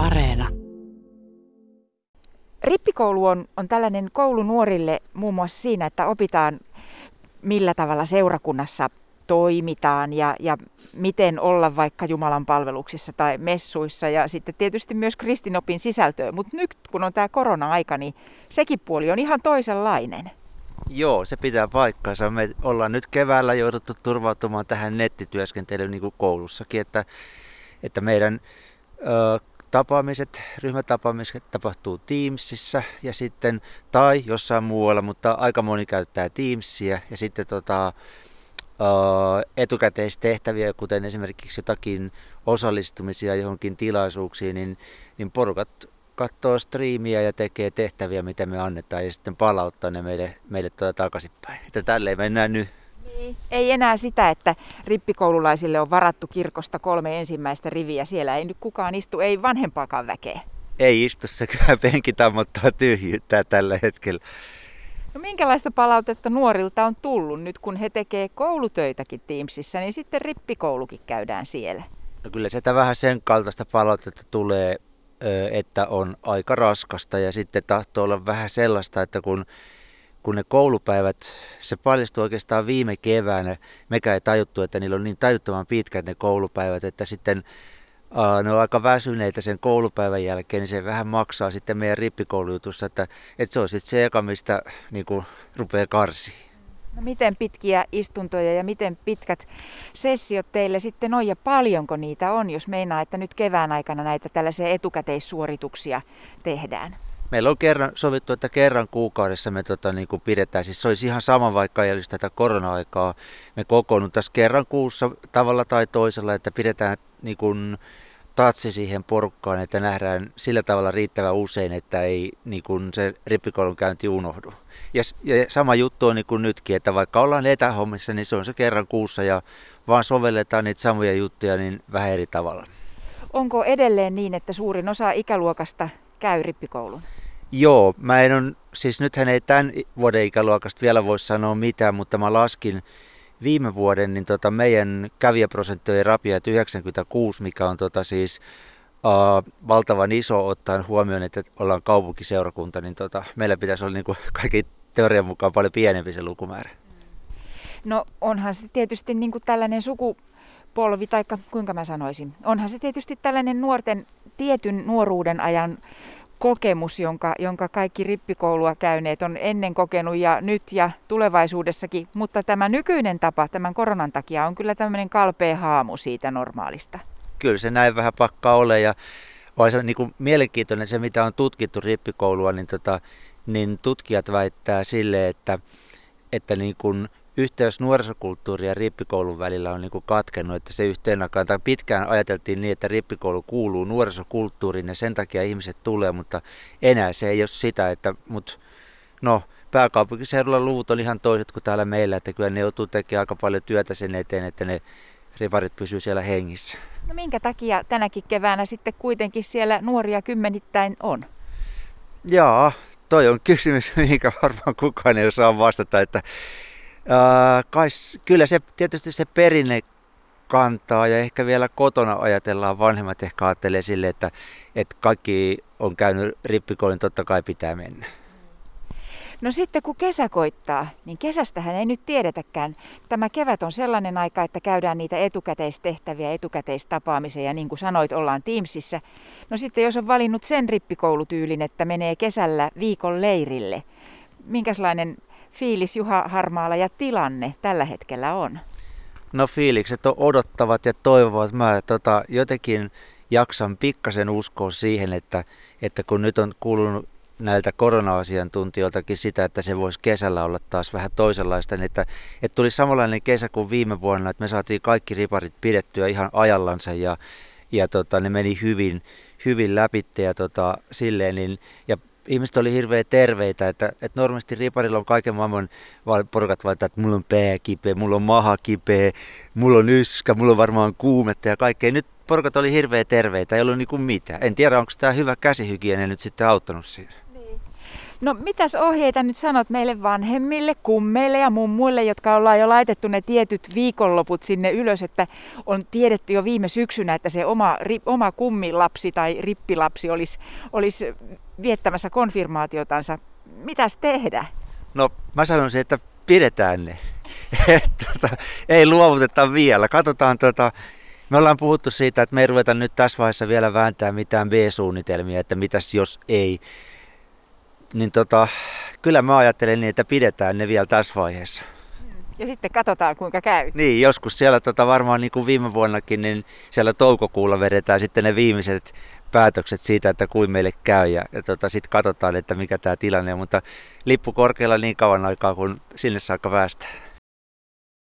Areena. Rippikoulu on, on tällainen koulu nuorille muun muassa siinä, että opitaan millä tavalla seurakunnassa toimitaan ja, ja miten olla vaikka Jumalan palveluksissa tai messuissa ja sitten tietysti myös kristinopin sisältöä. Mutta nyt kun on tämä korona-aika, niin sekin puoli on ihan toisenlainen. Joo, se pitää paikkansa. Me ollaan nyt keväällä jouduttu turvautumaan tähän nettityöskentelyyn niin kuin koulussakin, että, että meidän ö, tapaamiset, ryhmätapaamiset tapahtuu Teamsissa ja sitten, tai jossain muualla, mutta aika moni käyttää Teamsia ja sitten tota, etukäteistehtäviä, kuten esimerkiksi jotakin osallistumisia johonkin tilaisuuksiin, niin, niin porukat katsoo striimiä ja tekee tehtäviä, mitä me annetaan, ja sitten palauttaa ne meille, meille tuota takaisinpäin. Että tälleen mennään nyt. Niin. Ei enää sitä, että rippikoululaisille on varattu kirkosta kolme ensimmäistä riviä. Siellä ei nyt kukaan istu, ei vanhempaakaan väkeä. Ei istu, se kyllä penkit ammottaa tyhjyyttää tällä hetkellä. No minkälaista palautetta nuorilta on tullut nyt, kun he tekee koulutöitäkin Teamsissa, niin sitten rippikoulukin käydään siellä? No kyllä sitä vähän sen kaltaista palautetta tulee, että on aika raskasta ja sitten tahtoo olla vähän sellaista, että kun, kun ne koulupäivät, se paljastui oikeastaan viime keväänä, mekä ei tajuttu, että niillä on niin tajuttoman pitkät ne koulupäivät, että sitten ne on aika väsyneitä sen koulupäivän jälkeen, niin se vähän maksaa sitten meidän rippikoulujutussa, että, että se on sitten se eka, mistä niin kuin, rupeaa karsiin. No miten pitkiä istuntoja ja miten pitkät sessiot teille sitten on ja paljonko niitä on, jos meinaa, että nyt kevään aikana näitä tällaisia etukäteissuorituksia tehdään? Meillä on kerran sovittu, että kerran kuukaudessa me tota, niin kuin pidetään, siis se olisi ihan sama vaikka ei olisi tätä korona-aikaa. Me kokoonnuttaisiin kerran kuussa tavalla tai toisella, että pidetään niin kuin, tatsi siihen porukkaan, että nähdään sillä tavalla riittävän usein, että ei niin kuin se rippikoulun käynti unohdu. Ja, ja sama juttu on niin kuin nytkin, että vaikka ollaan etähommissa, niin se on se kerran kuussa ja vaan sovelletaan niitä samoja juttuja niin vähän eri tavalla. Onko edelleen niin, että suurin osa ikäluokasta käy rippikoulun? Joo, mä en on, siis nythän ei tämän vuoden ikäluokasta vielä voi sanoa mitään, mutta mä laskin viime vuoden, niin tota meidän kävijäprosentti oli rapia 96, mikä on tota siis uh, valtavan iso ottaen huomioon, että ollaan kaupunkiseurakunta, niin tota, meillä pitäisi olla niin kuin kaikki teorian mukaan paljon pienempi se lukumäärä. No onhan se tietysti niin kuin tällainen sukupolvi, tai kuinka mä sanoisin, onhan se tietysti tällainen nuorten tietyn nuoruuden ajan kokemus, jonka, jonka kaikki rippikoulua käyneet on ennen kokenut ja nyt ja tulevaisuudessakin. Mutta tämä nykyinen tapa tämän koronan takia on kyllä tämmöinen kalpea haamu siitä normaalista. Kyllä se näin vähän pakkaa ole ja vai se on niin kuin mielenkiintoinen se, mitä on tutkittu rippikoulua, niin, tota, niin tutkijat väittää sille, että, että niin kuin yhteys nuorisokulttuuri ja rippikoulun välillä on niin kuin katkennut, että se yhteen aikaan, tai pitkään ajateltiin niin, että rippikoulu kuuluu nuorisokulttuuriin ja sen takia ihmiset tulee, mutta enää se ei ole sitä, että mut, no, pääkaupunkiseudulla luvut on ihan toiset kuin täällä meillä, että kyllä ne joutuu tekemään aika paljon työtä sen eteen, että ne riparit pysyy siellä hengissä. No minkä takia tänäkin keväänä sitten kuitenkin siellä nuoria kymmenittäin on? Jaa, toi on kysymys, mihinkä varmaan kukaan ei osaa vastata, että Kai, kyllä se tietysti se perinne kantaa ja ehkä vielä kotona ajatellaan, vanhemmat ehkä ajattelee sille, että, että kaikki on käynyt rippikoulun, totta kai pitää mennä. No sitten kun kesä koittaa, niin kesästähän ei nyt tiedetäkään. Tämä kevät on sellainen aika, että käydään niitä etukäteistehtäviä, etukäteistapaamisia ja niin kuin sanoit, ollaan Teamsissa. No sitten jos on valinnut sen rippikoulutyylin, että menee kesällä viikon leirille, minkälainen fiilis Juha Harmaala ja tilanne tällä hetkellä on? No fiilikset on odottavat ja toivovat. Mä tota, jotenkin jaksan pikkasen uskoa siihen, että, että kun nyt on kuulunut näiltä korona-asiantuntijoiltakin sitä, että se voisi kesällä olla taas vähän toisenlaista, niin että, että tuli samanlainen kesä kuin viime vuonna, että me saatiin kaikki riparit pidettyä ihan ajallansa ja, ja tota, ne meni hyvin, hyvin läpi ja tota, silleen, niin, ja ihmiset oli hirveän terveitä, että, että normaalisti riparilla on kaiken maailman porukat valittaa, että mulla on pää kipeä, mulla on maha kipeä, mulla on yskä, mulla on varmaan kuumetta ja kaikkea. Nyt porukat oli hirveän terveitä, ei ollut niinku mitään. En tiedä, onko tämä hyvä käsihygiene nyt sitten auttanut siinä. No mitäs ohjeita nyt sanot meille vanhemmille, kummeille ja mummuille, jotka ollaan jo laitettu ne tietyt viikonloput sinne ylös, että on tiedetty jo viime syksynä, että se oma, ri, oma kummilapsi tai rippilapsi olisi, olisi viettämässä konfirmaatiotansa. Mitäs tehdä? No mä sanoisin, että pidetään ne. tota, ei luovuteta vielä. Katsotaan, tota, me ollaan puhuttu siitä, että me ei ruveta nyt tässä vaiheessa vielä vääntää mitään B-suunnitelmia, että mitäs jos ei. Niin tota, kyllä mä ajattelen niin, että pidetään ne vielä tässä vaiheessa. Ja sitten katsotaan kuinka käy. Niin, joskus siellä tota, varmaan niin kuin viime vuonnakin, niin siellä toukokuulla vedetään sitten ne viimeiset päätökset siitä, että kuin meille käy ja, ja tota, sitten katsotaan, että mikä tämä tilanne on, mutta lippu korkealla niin kauan aikaa, kun sinne saakka päästään.